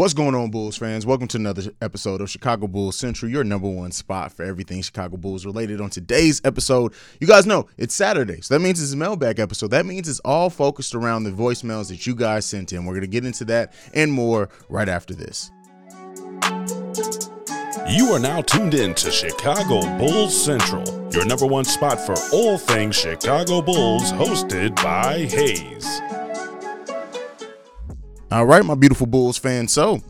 What's going on, Bulls fans? Welcome to another episode of Chicago Bulls Central, your number one spot for everything Chicago Bulls related. On today's episode, you guys know it's Saturday, so that means it's a mailbag episode. That means it's all focused around the voicemails that you guys sent in. We're going to get into that and more right after this. You are now tuned in to Chicago Bulls Central, your number one spot for all things Chicago Bulls, hosted by Hayes. All right, my beautiful Bulls fans. So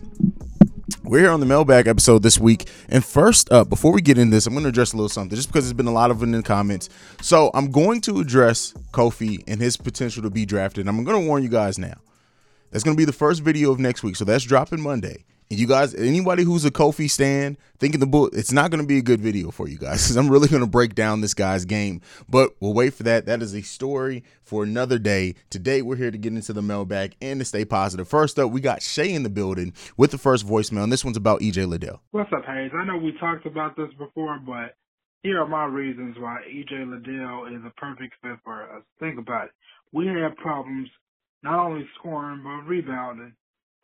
we're here on the mailbag episode this week. And first up, before we get in this, I'm going to address a little something just because there's been a lot of in the comments. So I'm going to address Kofi and his potential to be drafted. I'm going to warn you guys now. That's going to be the first video of next week. So that's dropping Monday. You guys, anybody who's a Kofi stand, thinking the book, it's not going to be a good video for you guys because I'm really going to break down this guy's game. But we'll wait for that. That is a story for another day. Today, we're here to get into the mailbag and to stay positive. First up, we got Shay in the building with the first voicemail, and this one's about EJ Liddell. What's up, Hayes? I know we talked about this before, but here are my reasons why EJ Liddell is a perfect fit for us. Think about it. We have problems not only scoring, but rebounding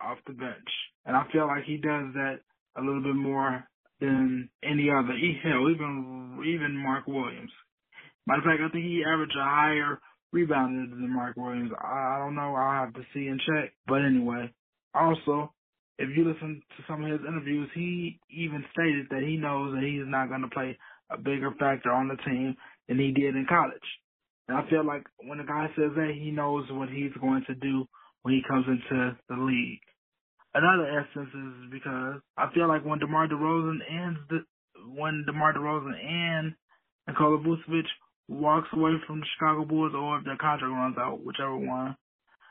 off the bench. And I feel like he does that a little bit more than any other. He, hell, even even Mark Williams. Matter of fact, I think he averaged a higher rebounder than Mark Williams. I, I don't know. I'll have to see and check. But anyway, also, if you listen to some of his interviews, he even stated that he knows that he's not going to play a bigger factor on the team than he did in college. And I feel like when a guy says that, he knows what he's going to do when he comes into the league. Another essence is because I feel like when DeMar DeRozan ends the when DeMar DeRozan and Nikola Vucevic walks away from the Chicago Bulls or if their contract runs out, whichever one,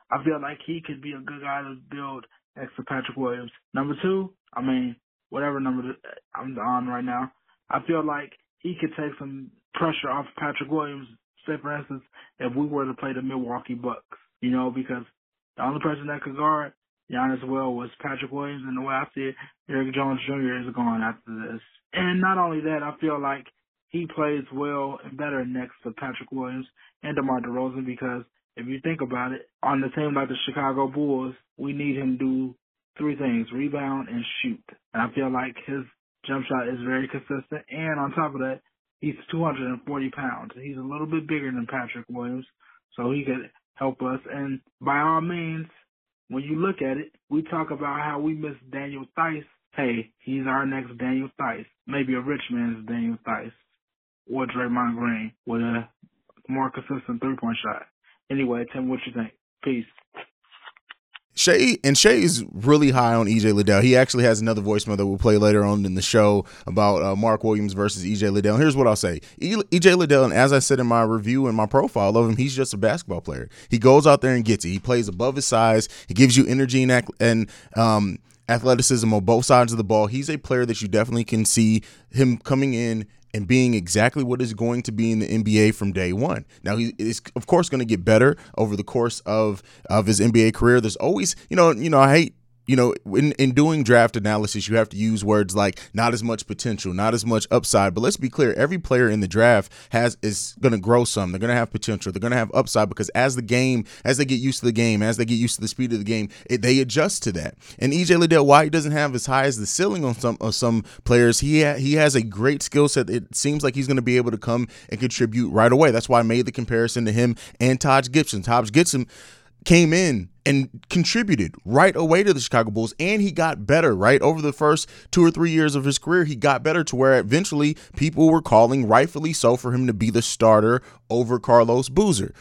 I feel like he could be a good guy to build next to Patrick Williams. Number two, I mean, whatever number I'm on right now, I feel like he could take some pressure off Patrick Williams. Say, for instance, if we were to play the Milwaukee Bucks, you know, because the only person that could guard Giannis well was Patrick Williams, and the way I see it, Eric Jones Jr. is going after this. And not only that, I feel like he plays well and better next to Patrick Williams and DeMar DeRozan because if you think about it, on the team like the Chicago Bulls, we need him to do three things, rebound and shoot. And I feel like his jump shot is very consistent. And on top of that, he's 240 pounds. He's a little bit bigger than Patrick Williams, so he could help us. And by all means, when you look at it, we talk about how we miss Daniel Theis. Hey, he's our next Daniel Theis. Maybe a rich man's Daniel Theis. Or Draymond Green with a more consistent three point shot. Anyway, Tim, what you think? Peace. Shay and Shay is really high on EJ Liddell. He actually has another voicemail that we'll play later on in the show about uh, Mark Williams versus EJ Liddell. Here's what I'll say: EJ Liddell, and as I said in my review and my profile of him, he's just a basketball player. He goes out there and gets it. He plays above his size. He gives you energy and and um, athleticism on both sides of the ball. He's a player that you definitely can see him coming in and being exactly what is going to be in the NBA from day one. Now he is of course going to get better over the course of of his NBA career. There's always, you know, you know, I hate you know, in, in doing draft analysis, you have to use words like not as much potential, not as much upside. But let's be clear: every player in the draft has is going to grow some. They're going to have potential. They're going to have upside because as the game, as they get used to the game, as they get used to the speed of the game, it, they adjust to that. And EJ Liddell, why he doesn't have as high as the ceiling on some of some players, he ha- he has a great skill set. It seems like he's going to be able to come and contribute right away. That's why I made the comparison to him and Taj Gibson. Taj Gibson came in and contributed right away to the Chicago Bulls, and he got better right over the first two or three years of his career. He got better to where eventually people were calling, rightfully so, for him to be the starter over Carlos Boozer.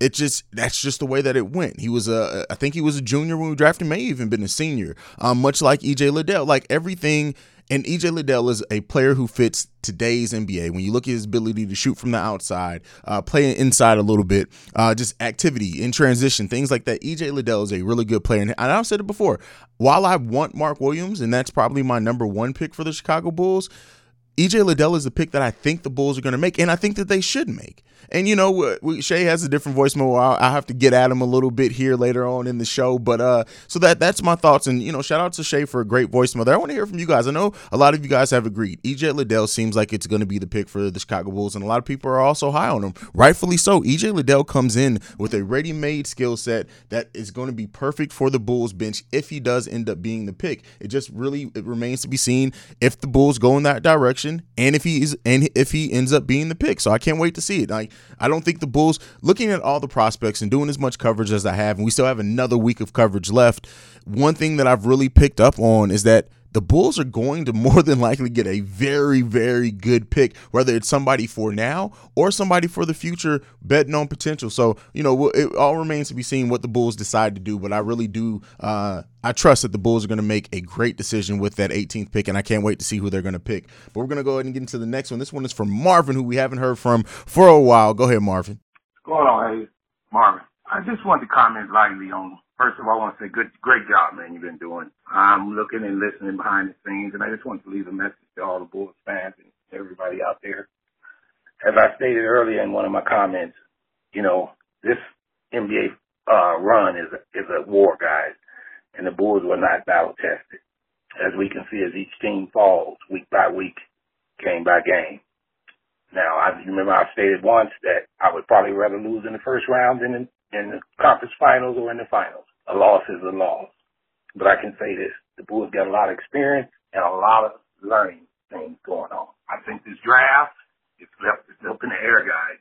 It just that's just the way that it went. He was a, I think he was a junior when we drafted may even been a senior. Um, much like EJ Liddell, like everything and EJ Liddell is a player who fits today's NBA. When you look at his ability to shoot from the outside, uh, play inside a little bit, uh, just activity in transition, things like that. EJ Liddell is a really good player. And I've said it before. While I want Mark Williams, and that's probably my number one pick for the Chicago Bulls, EJ Liddell is the pick that I think the Bulls are going to make, and I think that they should make. And you know, Shay has a different voice. I'll, i have to get at him a little bit here later on in the show. But uh, so that that's my thoughts. And you know, shout out to Shay for a great voicemail there. I want to hear from you guys. I know a lot of you guys have agreed. EJ Liddell seems like it's going to be the pick for the Chicago Bulls, and a lot of people are also high on him, rightfully so. EJ Liddell comes in with a ready-made skill set that is going to be perfect for the Bulls bench if he does end up being the pick. It just really it remains to be seen if the Bulls go in that direction, and if he is, and if he ends up being the pick. So I can't wait to see it. Like I don't think the Bulls, looking at all the prospects and doing as much coverage as I have, and we still have another week of coverage left. One thing that I've really picked up on is that the Bulls are going to more than likely get a very, very good pick, whether it's somebody for now or somebody for the future, betting on potential. So, you know, it all remains to be seen what the Bulls decide to do. But I really do, uh, I trust that the Bulls are going to make a great decision with that 18th pick, and I can't wait to see who they're going to pick. But we're going to go ahead and get into the next one. This one is from Marvin, who we haven't heard from for a while. Go ahead, Marvin. What's going on, hey, Marvin? I just wanted to comment lightly on First of all, I want to say good, great job, man. You've been doing. I'm looking and listening behind the scenes, and I just want to leave a message to all the Bulls fans and everybody out there. As I stated earlier in one of my comments, you know, this NBA uh, run is a, is a war, guys, and the Bulls were not battle tested. As we can see, as each team falls week by week, game by game. Now, I remember I stated once that I would probably rather lose in the first round than in, in the conference finals or in the finals. A loss is a loss. But I can say this, the Bulls got a lot of experience and a lot of learning things going on. I think this draft, it's left, it's up in the air, guys.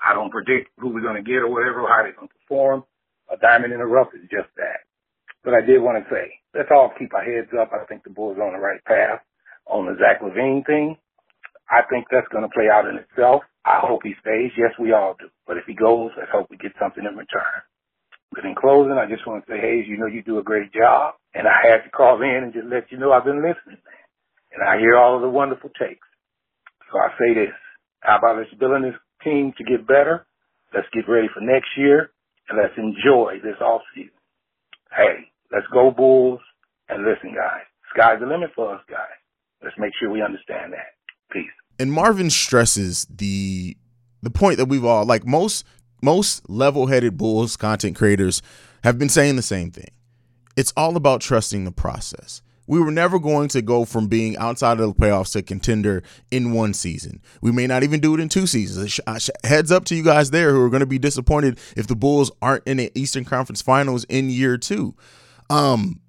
I don't predict who we're going to get or whatever, how they're going to perform. A diamond in the rough is just that. But I did want to say, let's all keep our heads up. I think the Bulls are on the right path. On the Zach LaVine thing, I think that's going to play out in itself. I hope he stays. Yes, we all do. But if he goes, let's hope we get something in return. But in closing, I just want to say, Hayes, you know you do a great job. And I had to call in and just let you know I've been listening. And I hear all of the wonderful takes. So I say this. How about let's build this team to get better? Let's get ready for next year and let's enjoy this off season. Hey, let's go Bulls. And listen, guys, sky's the limit for us, guys. Let's make sure we understand that. Peace. And Marvin stresses the the point that we've all like most most level headed Bulls content creators have been saying the same thing. It's all about trusting the process. We were never going to go from being outside of the playoffs to contender in one season. We may not even do it in two seasons. Heads up to you guys there who are going to be disappointed if the Bulls aren't in the Eastern Conference Finals in year two. Um,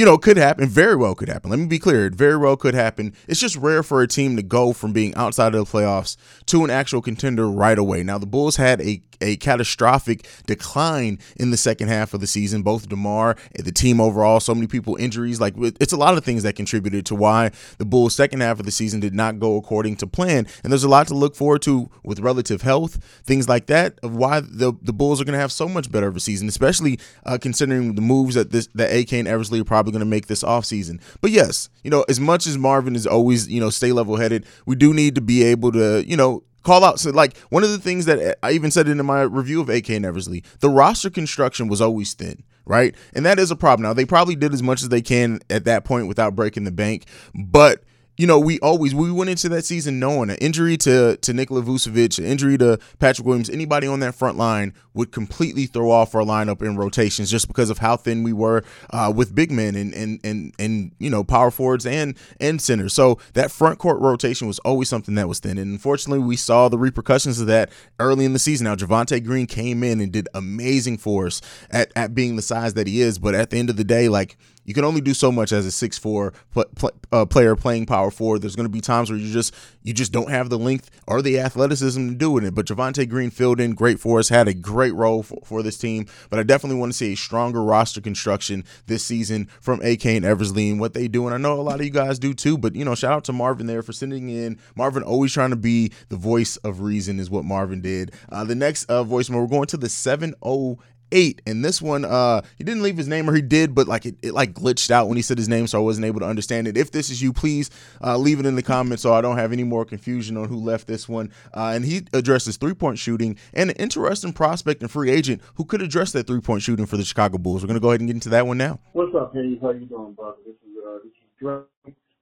you know, could happen. Very well could happen. Let me be clear. It very well could happen. It's just rare for a team to go from being outside of the playoffs to an actual contender right away. Now, the Bulls had a, a catastrophic decline in the second half of the season, both DeMar and the team overall. So many people, injuries. Like, it's a lot of things that contributed to why the Bulls' second half of the season did not go according to plan. And there's a lot to look forward to with relative health, things like that, of why the, the Bulls are going to have so much better of a season, especially uh, considering the moves that this that AK and Eversley probably probably going to make this offseason. But yes, you know, as much as Marvin is always, you know, stay level headed, we do need to be able to, you know, call out. So, like, one of the things that I even said in my review of AK and Eversley, the roster construction was always thin right? And that is a problem. Now they probably did as much as they can at that point without breaking the bank, but you know, we always we went into that season knowing an injury to to Nikola Vucevic, an injury to Patrick Williams, anybody on that front line would completely throw off our lineup in rotations just because of how thin we were uh, with big men and and and and you know power forwards and and centers. So that front court rotation was always something that was thin, and unfortunately we saw the repercussions of that early in the season. Now Javonte Green came in and did amazing for us at at being the size that he is, but at the end of the day, like you can only do so much as a six four pl- pl- uh, player playing power forward. There's going to be times where you just you just don't have the length or the athleticism to do it. But Javonte Green filled in great for us, had a great role for, for this team. But I definitely want to see a stronger roster construction this season from AK and Eversley and what they do. And I know a lot of you guys do too. But you know, shout out to Marvin there for sending in. Marvin always trying to be the voice of reason is what Marvin did. Uh, the next uh, voicemail, we're going to the 708 eight. And this one, uh, he didn't leave his name, or he did, but like it, it like glitched out when he said his name, so I wasn't able to understand it. If this is you, please uh, leave it in the comments so I don't have any more confusion on who left this one. Uh, and he addresses three point shooting and an interesting prospect and free agent who could address that three point shooting for the Chicago Bulls. We're gonna go ahead and get into that one now. What's up, Hayes? How you doing, brother? This is uh, this is Dre.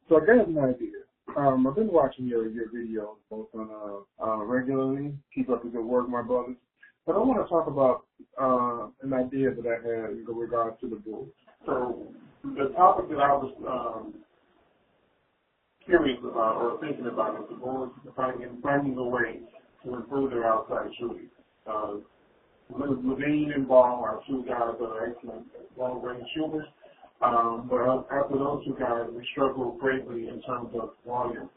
So I got an idea. um, I've been watching your your videos both on uh, uh, regularly. Keep up the good work, my brothers. But I want to talk about uh, an idea that I had in regards to the Bulls. So the topic that I was um, curious about or thinking about is the Bulls finding finding a way to improve their outside shooting. Uh, LaVine and Ball are two guys that are excellent long range shooters. Um, but after those two guys, we struggle greatly in terms of volume.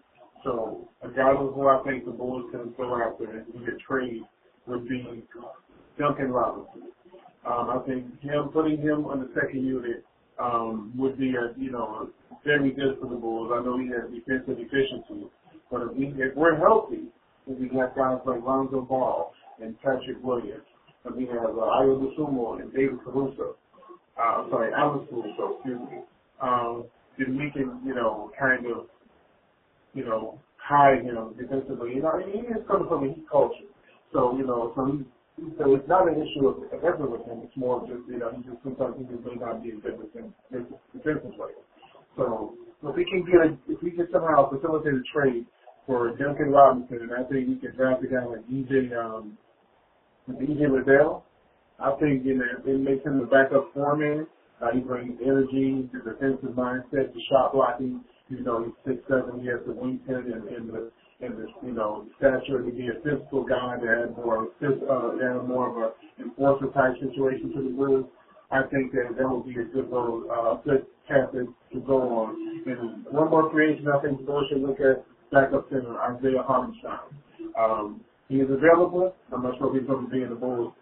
So a guy who I think the Bulls can go after and get trade would be Duncan Robinson. Um, I think him putting him on the second unit um, would be a you know very good for the Bulls. I know he has defensive efficiency, but if, we, if we're healthy, if we have guys like Lonzo Ball and Patrick Williams, and we have uh, Ayo Dosunmu and David Caruso, uh, sorry, Alex Caruso, excuse me, um, then we can, you know, kind of, you know, hide him defensively. You know, he is coming from a heat culture. So, you know, so so it's not an issue of, effort with him. It's more just, you know, he just sometimes he just may not be a good defensive player. So if we can get a, if we can somehow facilitate a trade for Duncan Robinson, and I think we can draft a guy like DJ, um, DJ Liddell, I think you know it makes him the backup foreman. Uh, he brings energy, the defensive mindset, the shot blocking. You know, he's six seven. He has the wingspan and, and the and the you know stature to be a physical guy that had more uh, that had more of a enforcer type situation to the Bulls. I think that that would be a good road, uh, good path to, go on. And one more creation I think the Bulls should look at backup center Isaiah Hartenstein. Um, he is available. I'm not sure if he's going to be in the Bulls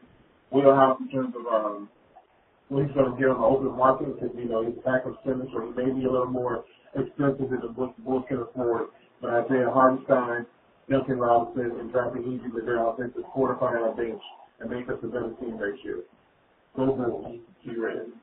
wheelhouse in terms of um, what he's going to get on the open market because, you know, he's a backup center, so he may be a little more expensive than the Bulls can afford. But Isaiah Hartenstein, Duncan Robinson, and drafting Easy think is fortifying our bench and make us a better team year. Go Bulls. See you.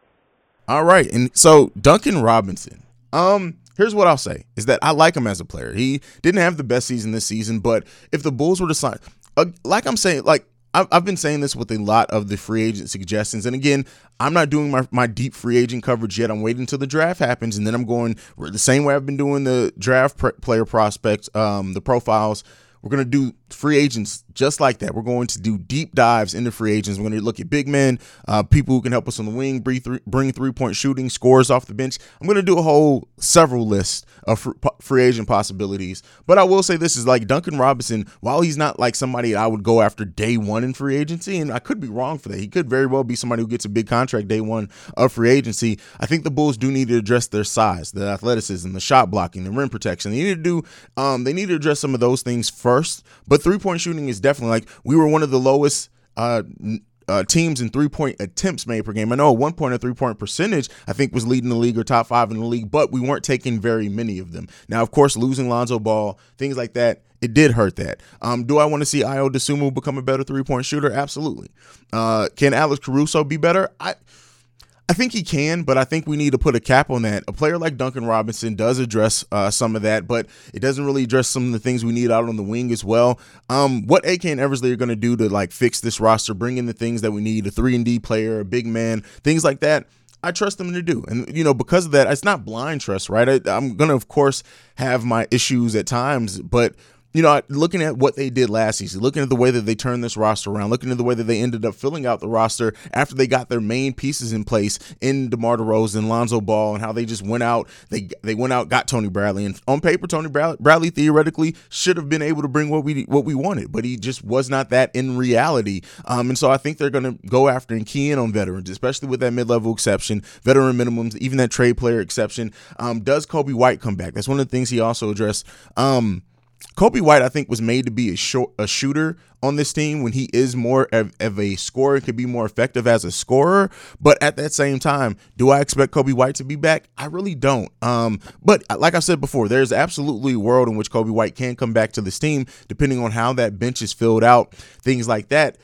All right. And so Duncan Robinson. Um, here's what I'll say is that I like him as a player. He didn't have the best season this season, but if the Bulls were to sign, uh, like I'm saying, like I've, been saying this with a lot of the free agent suggestions. And again, I'm not doing my, my deep free agent coverage yet. I'm waiting until the draft happens. And then I'm going the same way I've been doing the draft player prospects, um, the profiles we're going to do free agents just like that. We're going to do deep dives into free agents. We're going to look at big men, uh, people who can help us on the wing, bring three, bring three point shooting, scores off the bench. I'm going to do a whole several list of free agent possibilities. But I will say this is like Duncan Robinson, while he's not like somebody I would go after day one in free agency, and I could be wrong for that. He could very well be somebody who gets a big contract day one of free agency. I think the Bulls do need to address their size, the athleticism, the shot blocking, the rim protection. They need to do, um, they need to address some of those things first. But three point shooting is definitely like we were one of the lowest uh, uh, teams in three point attempts made per game. I know at one point a three point percentage I think was leading the league or top five in the league, but we weren't taking very many of them. Now, of course, losing Lonzo Ball, things like that, it did hurt that. Um, do I want to see Ayo Dosunmu become a better three point shooter? Absolutely. Uh, can Alex Caruso be better? I I think he can, but I think we need to put a cap on that. A player like Duncan Robinson does address uh, some of that, but it doesn't really address some of the things we need out on the wing as well. Um, what AK and Eversley are going to do to like fix this roster, bring in the things that we need, a three and D player, a big man, things like that. I trust them to do. And, you know, because of that, it's not blind trust, right? I, I'm going to, of course, have my issues at times, but you know, looking at what they did last season, looking at the way that they turned this roster around, looking at the way that they ended up filling out the roster after they got their main pieces in place in DeMar DeRozan, Lonzo Ball, and how they just went out, they they went out, got Tony Bradley, and on paper, Tony Bradley, Bradley theoretically should have been able to bring what we what we wanted, but he just was not that in reality. Um, and so I think they're going to go after and key in on veterans, especially with that mid level exception, veteran minimums, even that trade player exception. Um, does Coby White come back? That's one of the things he also addressed. Um, Coby White, I think, was made to be a short, a shooter on this team when he is more of, of, a scorer, could be more effective as a scorer. But at that same time, do I expect Coby White to be back? I really don't. Um, but like I said before, there's absolutely a world in which Coby White can come back to this team, depending on how that bench is filled out, things like that.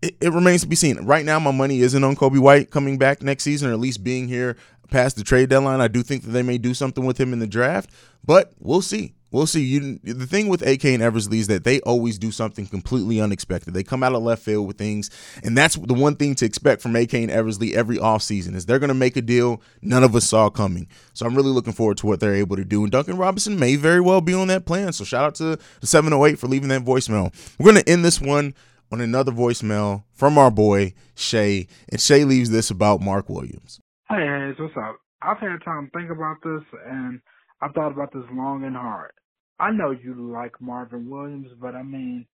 It, it remains to be seen. Right now, my money isn't on Coby White coming back next season, or at least being here past the trade deadline. I do think that they may do something with him in the draft, but we'll see. We'll see. You, the thing with AK and Eversley is that they always do something completely unexpected. They come out of left field with things, and that's the one thing to expect from AK and Eversley every offseason is they're going to make a deal none of us saw coming. So I'm really looking forward to what they're able to do. And Duncan Robinson may very well be on that plan. So shout out to the 708 for leaving that voicemail. We're going to end this one on another voicemail from our boy Shay, and Shay leaves this about Mark Williams. Hey, Hayes, what's up? I've had time to think about this, and I've thought about this long and hard. I know you like Marvin Williams, but I mean,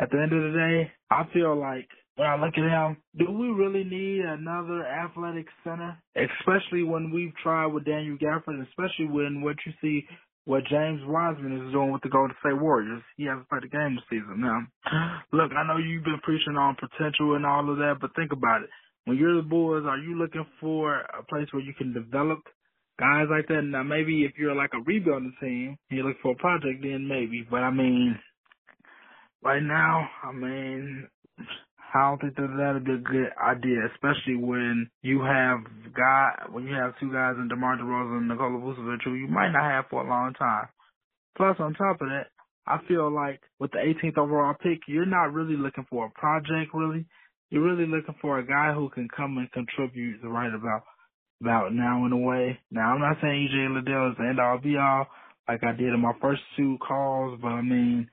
at the end of the day, I feel like when I look at him, do we really need another athletic center? Especially when we've tried with Daniel Gafford, especially when what you see what James Wiseman is doing with the Golden State Warriors. He hasn't played a game this season. Now, look, I know you've been preaching on potential and all of that, but think about it. When you're the Bulls, are you looking for a place where you can develop guys like that. Now, maybe if you're like a rebuilding team and you look for a project, then maybe. But I mean, right now, I mean, I don't think that that'd be a good idea, especially when you have guy when you have two guys in DeMar DeRozan and Nikola Vucevic who you might not have for a long time. Plus, on top of that, I feel like with the 18th overall pick, you're not really looking for a project, really. You're really looking for a guy who can come and contribute right about about now in a way. Now I'm not saying EJ Liddell is the end all be all like I did in my first two calls, but I mean,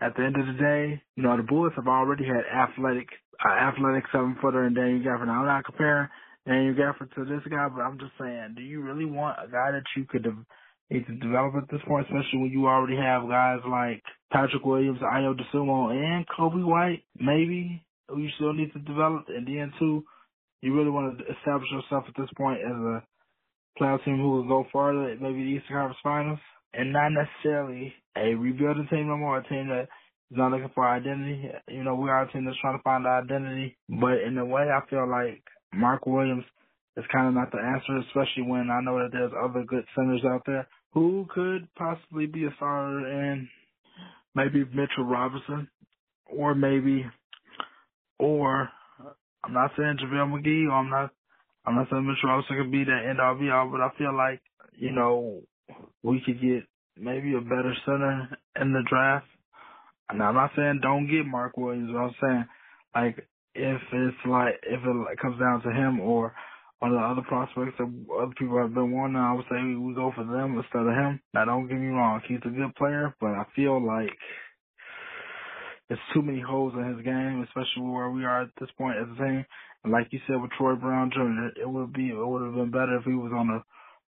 at the end of the day, you know, the Bulls have already had athletic, uh, athletic seven footer and Daniel Gafford. Now I'm not comparing Daniel Gafford to this guy, but I'm just saying, do you really want a guy that you could de- need to develop at this point, especially when you already have guys like Patrick Williams, Ayo Dosunmu, and Coby White, maybe, who you still need to develop, and then too, you really want to establish yourself at this point as a playoff team who will go farther, maybe the Eastern Conference Finals, and not necessarily a rebuilding team no more, a team that is not looking for identity. You know, we are a team that's trying to find our identity, but in a way, I feel like Mark Williams is kind of not the answer, especially when I know that there's other good centers out there who could possibly be a starter and maybe Mitchell Robinson or maybe or I'm not saying JaVale McGee or I'm not I'm not saying Mitchell Robinson could be that end all be all, but I feel like, you know, we could get maybe a better center in the draft. And I'm not saying don't get Mark Williams, but I'm saying like if it's like if it comes down to him or one of the other prospects that other people have been wanting, I would say we go for them instead of him. Now don't get me wrong, he's a good player, but I feel like there's too many holes in his game, especially where we are at this point as a team. And like you said with Troy Brown Jr., it would be it would have been better if he was on a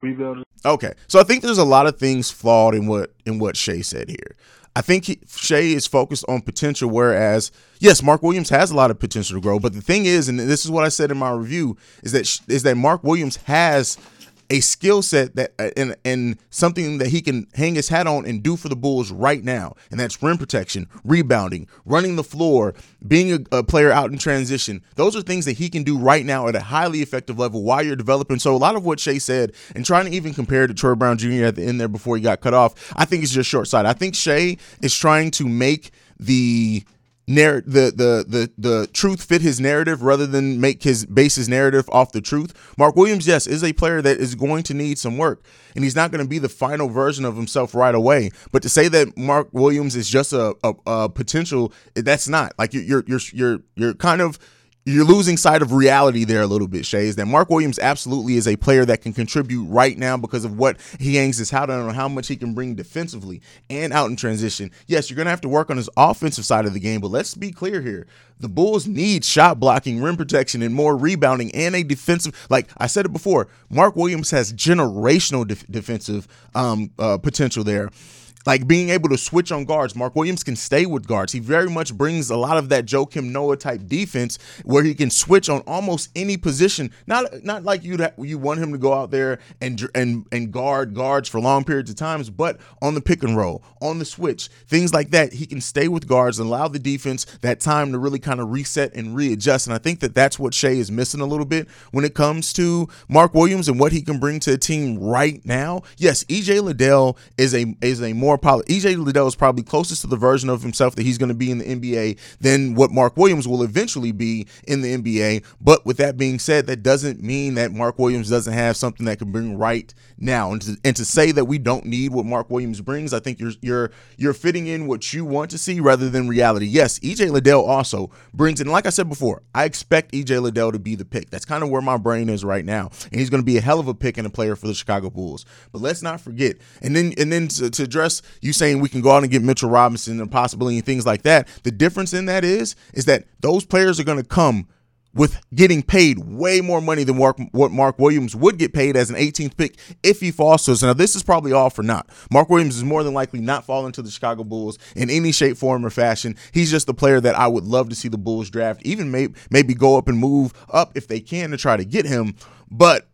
rebuild. Okay, so I think there's a lot of things flawed in what in what Shay said here. I think he, Shay is focused on potential, whereas yes, Mark Williams has a lot of potential to grow. But the thing is, and this is what I said in my review, is that is that Mark Williams has a skill set that uh, and and something that he can hang his hat on and do for the Bulls right now, and that's rim protection, rebounding, running the floor, being a, a, player out in transition. Those are things that he can do right now at a highly effective level while you're developing. So a lot of what Shay said and trying to even compare to Troy Brown Jr. at the end there before he got cut off, I think is just short sighted. I think Shay is trying to make the narr- the, the the the truth fit his narrative rather than make his base his narrative off the truth. Mark Williams, yes, is a player that is going to need some work, and he's not going to be the final version of himself right away. But to say that Mark Williams is just a, a, a potential, that's not like you're you're you're you're kind of you're losing sight of reality there a little bit, Shay, is that Mark Williams absolutely is a player that can contribute right now because of what he hangs his hat on and how much he can bring defensively and out in transition. Yes, you're going to have to work on his offensive side of the game, but let's be clear here. The Bulls need shot blocking, rim protection, and more rebounding and a defensive. Like I said it before, Mark Williams has generational def- defensive um, uh, potential there like being able to switch on guards. Mark Williams can stay with guards. He very much brings a lot of that Joakim Noah type defense where he can switch on almost any position. Not not like you you want him to go out there and and and guard guards for long periods of times, but on the pick and roll, on the switch, things like that, he can stay with guards and allow the defense that time to really kind of reset and readjust. And I think that that's what Shay is missing a little bit when it comes to Mark Williams and what he can bring to a team right now. Yes, EJ Liddell is a is a more more polished. EJ Liddell is probably closest to the version of himself that he's going to be in the NBA than what Mark Williams will eventually be in the NBA. But with that being said, that doesn't mean that Mark Williams doesn't have something that can bring right now. And to, and to say that we don't need what Mark Williams brings, I think you're you're you're fitting in what you want to see rather than reality. Yes, EJ Liddell also brings, and like I said before, I expect EJ Liddell to be the pick. That's kind of where my brain is right now, and he's going to be a hell of a pick and a player for the Chicago Bulls. But let's not forget, and then and then to, to address you saying we can go out and get Mitchell Robinson and possibly and things like that. The difference in that is is that those players are going to come with getting paid way more money than Mark, what Mark Williams would get paid as an 18th pick if he falls to us. Now, this is probably all for naught. Mark Williams is more than likely not falling to the Chicago Bulls in any shape, form, or fashion. He's just the player that I would love to see the Bulls draft, even maybe, maybe go up and move up if they can to try to get him. But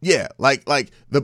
yeah, like like the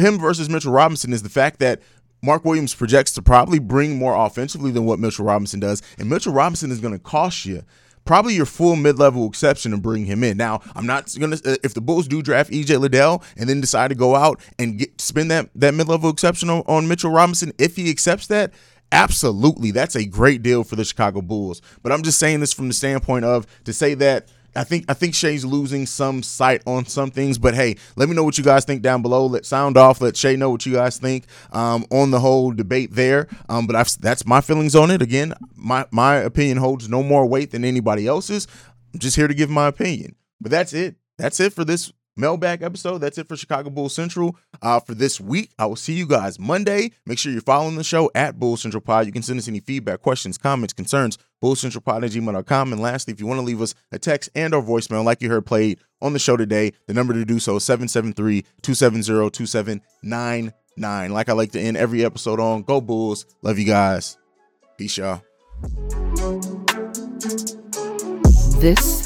him versus Mitchell Robinson is the fact that Mark Williams projects to probably bring more offensively than what Mitchell Robinson does, and Mitchell Robinson is going to cost you probably your full mid-level exception to bring him in. Now, I'm not gonna uh, if the Bulls do draft EJ Liddell and then decide to go out and get, spend that that mid-level exception on, on Mitchell Robinson, if he accepts that, absolutely, that's a great deal for the Chicago Bulls. But I'm just saying this from the standpoint of to say that I think I think Shay's losing some sight on some things, but hey, let me know what you guys think down below. Let sound off. Let Shay know what you guys think um, on the whole debate there. Um, but I've, that's my feelings on it. Again, my my opinion holds no more weight than anybody else's. I'm just here to give my opinion. But that's it. That's it for this mailbag episode. That's it for Chicago Bull Central uh, for this week. I will see you guys Monday. Make sure you're following the show at Bull Central Pod. You can send us any feedback, questions, comments, concerns, bullcentralpod at gmail.com. And lastly, if you want to leave us a text and or voicemail like you heard played on the show today, the number to do so is 773-270-2799. Like I like to end every episode on. Go Bulls. Love you guys. Peace, y'all. This